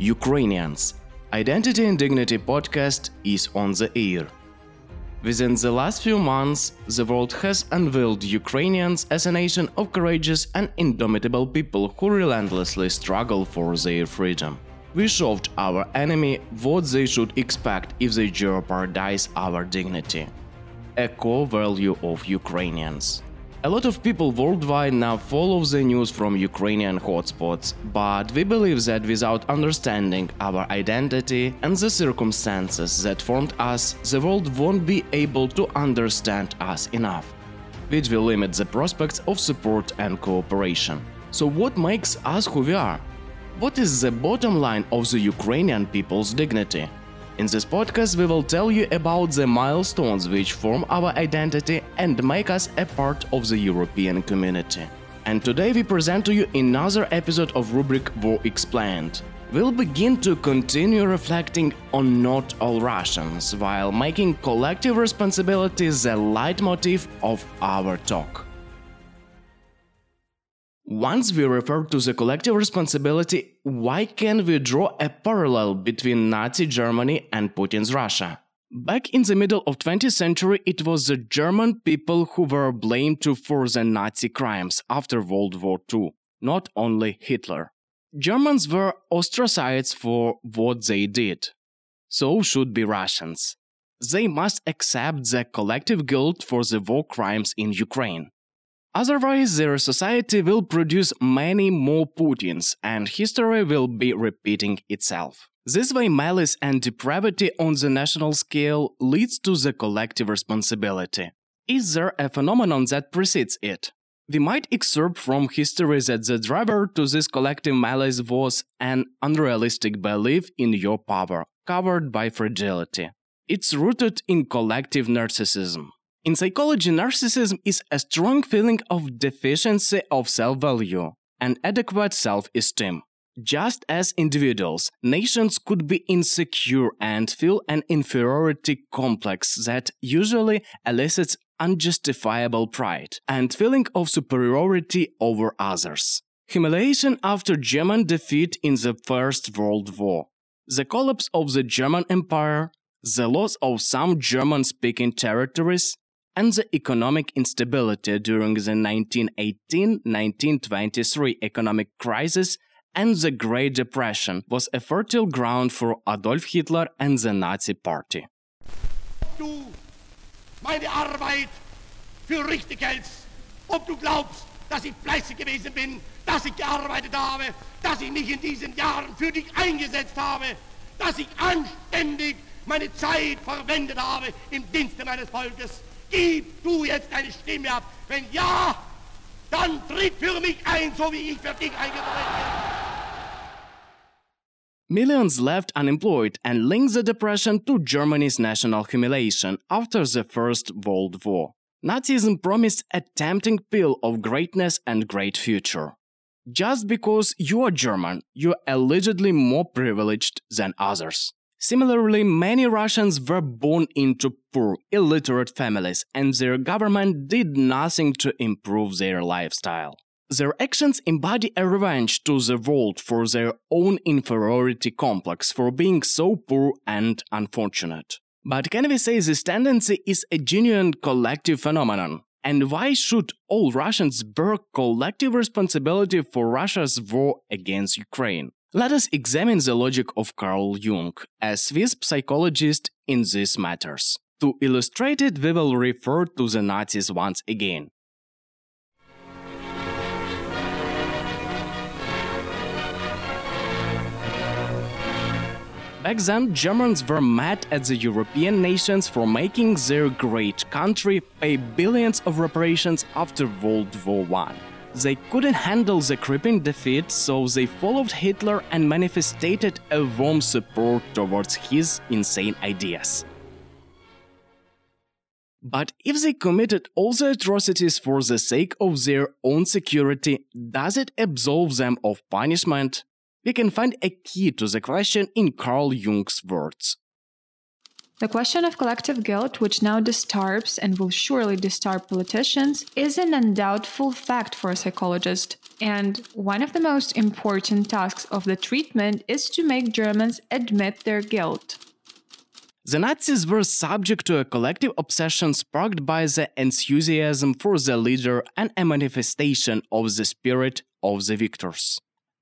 Ukrainians. Identity and Dignity podcast is on the air. Within the last few months, the world has unveiled Ukrainians as a nation of courageous and indomitable people who relentlessly struggle for their freedom. We showed our enemy what they should expect if they jeopardize our dignity. A core value of Ukrainians. A lot of people worldwide now follow the news from Ukrainian hotspots, but we believe that without understanding our identity and the circumstances that formed us, the world won't be able to understand us enough, which will limit the prospects of support and cooperation. So, what makes us who we are? What is the bottom line of the Ukrainian people's dignity? In this podcast, we will tell you about the milestones which form our identity and make us a part of the European community. And today we present to you another episode of rubric War Explained. We'll begin to continue reflecting on not all Russians while making collective responsibility the leitmotif of our talk. Once we refer to the collective responsibility, why can't we draw a parallel between Nazi Germany and Putin's Russia? Back in the middle of 20th century, it was the German people who were blamed for the Nazi crimes after World War II, not only Hitler. Germans were ostracized for what they did. So should be Russians. They must accept the collective guilt for the war crimes in Ukraine. Otherwise, their society will produce many more Putins and history will be repeating itself. This way, malice and depravity on the national scale leads to the collective responsibility. Is there a phenomenon that precedes it? We might excerpt from history that the driver to this collective malice was an unrealistic belief in your power, covered by fragility. It's rooted in collective narcissism. In psychology, narcissism is a strong feeling of deficiency of self value and adequate self esteem. Just as individuals, nations could be insecure and feel an inferiority complex that usually elicits unjustifiable pride and feeling of superiority over others. Humiliation after German defeat in the First World War, the collapse of the German Empire, the loss of some German speaking territories, and the economic instability during the 1918-1923 economic crisis and the Great Depression was a fertile ground for Adolf Hitler and the Nazi Party. Du meine Arbeit für richtig hältst, ob du glaubst, dass ich fleißig gewesen bin, dass ich gearbeitet habe, dass ich mich in diesen Jahren für dich eingesetzt habe, dass ich anständig meine Zeit verwendet habe im Dienste meines Volkes. Gib du jetzt deine Stimme ab. Wenn ja, dann tritt für mich ein, so wie ich für dich eingetreten bin. Millions left unemployed and linked the depression to Germany's national humiliation after the First World War. Nazism promised a tempting pill of greatness and great future. Just because you are German, you're allegedly more privileged than others. Similarly, many Russians were born into poor, illiterate families, and their government did nothing to improve their lifestyle. Their actions embody a revenge to the world for their own inferiority complex for being so poor and unfortunate. But can we say this tendency is a genuine collective phenomenon? And why should all Russians bear collective responsibility for Russia's war against Ukraine? Let us examine the logic of Carl Jung, a Swiss psychologist in these matters. To illustrate it, we will refer to the Nazis once again. Back then, Germans were mad at the European nations for making their great country pay billions of reparations after World War I. They couldn't handle the creeping defeat, so they followed Hitler and manifested a warm support towards his insane ideas. But if they committed all the atrocities for the sake of their own security, does it absolve them of punishment? We can find a key to the question in Carl Jung's words. The question of collective guilt, which now disturbs and will surely disturb politicians, is an undoubtful fact for a psychologist. And one of the most important tasks of the treatment is to make Germans admit their guilt. The Nazis were subject to a collective obsession sparked by the enthusiasm for the leader and a manifestation of the spirit of the victors.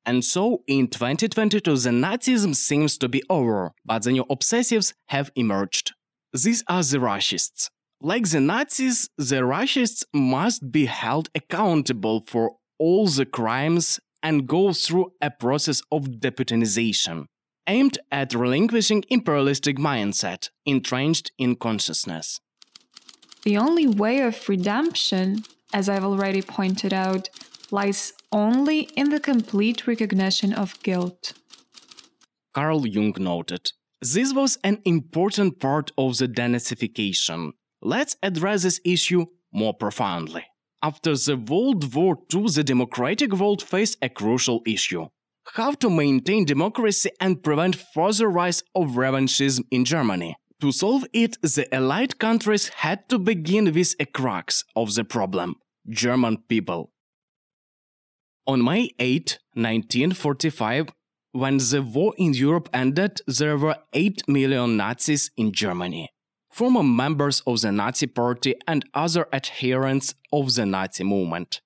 And so, in 2022, the Nazism seems to be over, but the new obsessives have emerged. These are the Rushists. Like the Nazis, the Rushists must be held accountable for all the crimes and go through a process of deputinization, aimed at relinquishing imperialistic mindset entrenched in consciousness. The only way of redemption, as I've already pointed out, lies only in the complete recognition of guilt. Carl Jung noted this was an important part of the denazification. Let's address this issue more profoundly. After the World War II, the democratic world faced a crucial issue how to maintain democracy and prevent further rise of revanchism in Germany. To solve it, the Allied countries had to begin with a crux of the problem German people. On May 8, 1945, when the war in Europe ended, there were 8 million Nazis in Germany. Former members of the Nazi Party and other adherents of the Nazi movement.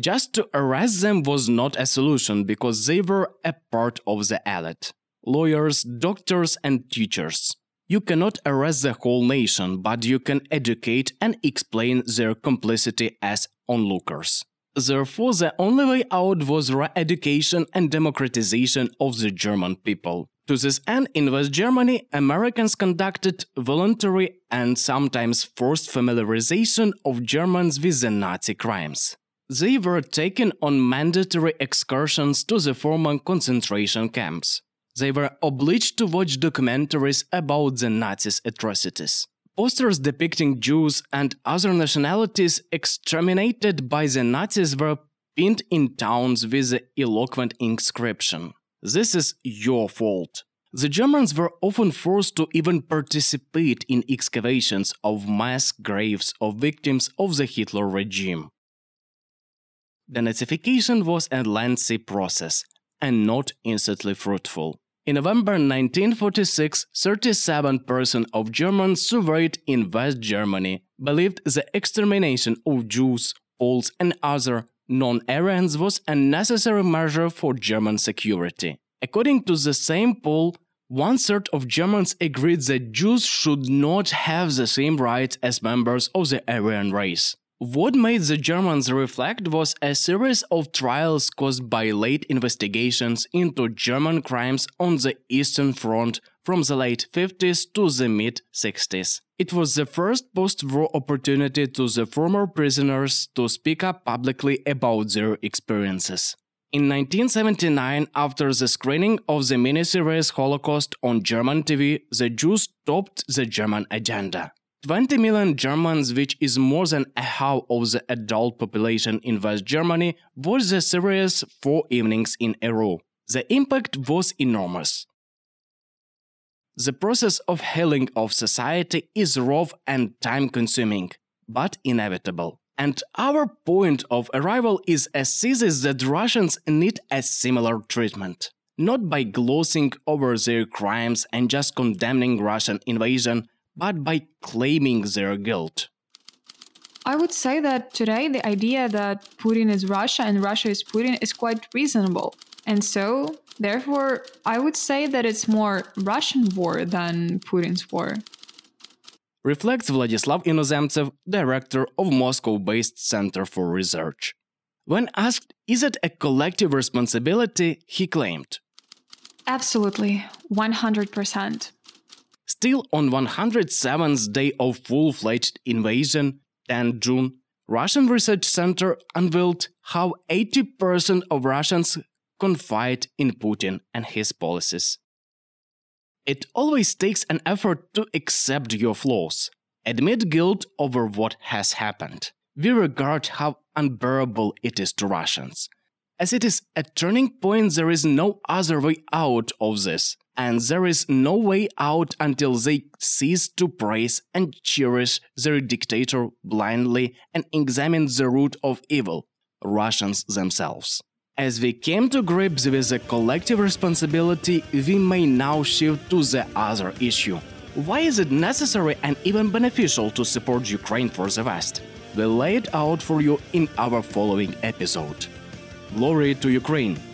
Just to arrest them was not a solution because they were a part of the elite lawyers, doctors, and teachers. You cannot arrest the whole nation, but you can educate and explain their complicity as onlookers. Therefore, the only way out was re-education and democratization of the German people. To this end, in West Germany, Americans conducted voluntary and sometimes forced familiarization of Germans with the Nazi crimes. They were taken on mandatory excursions to the former concentration camps. They were obliged to watch documentaries about the Nazis' atrocities. Posters depicting Jews and other nationalities exterminated by the Nazis were pinned in towns with the eloquent inscription This is your fault. The Germans were often forced to even participate in excavations of mass graves of victims of the Hitler regime. The Denazification was a lengthy process and not instantly fruitful. In November 1946, 37% of Germans surveyed in West Germany believed the extermination of Jews, Poles, and other non Aryans was a necessary measure for German security. According to the same poll, one third of Germans agreed that Jews should not have the same rights as members of the Aryan race. What made the Germans reflect was a series of trials caused by late investigations into German crimes on the Eastern Front from the late 50s to the mid 60s. It was the first post war opportunity to the former prisoners to speak up publicly about their experiences. In 1979, after the screening of the miniseries Holocaust on German TV, the Jews topped the German agenda. 20 million Germans, which is more than a half of the adult population in West Germany, watched the series four evenings in a row. The impact was enormous. The process of healing of society is rough and time consuming, but inevitable. And our point of arrival is a thesis that Russians need a similar treatment. Not by glossing over their crimes and just condemning Russian invasion, but by claiming their guilt. I would say that today the idea that Putin is Russia and Russia is Putin is quite reasonable. And so, therefore, I would say that it's more Russian war than Putin's war. Reflects Vladislav Inozemtsev, director of Moscow based Center for Research. When asked, is it a collective responsibility, he claimed Absolutely, 100%. Still, on 107th day of full-fledged invasion, 10 June, Russian Research Center unveiled how 80% of Russians confide in Putin and his policies. It always takes an effort to accept your flaws, admit guilt over what has happened. We regard how unbearable it is to Russians. As it is a turning point, there is no other way out of this and there is no way out until they cease to praise and cherish their dictator blindly and examine the root of evil, Russians themselves. As we came to grips with the collective responsibility, we may now shift to the other issue. Why is it necessary and even beneficial to support Ukraine for the West? We lay it out for you in our following episode. Glory to Ukraine!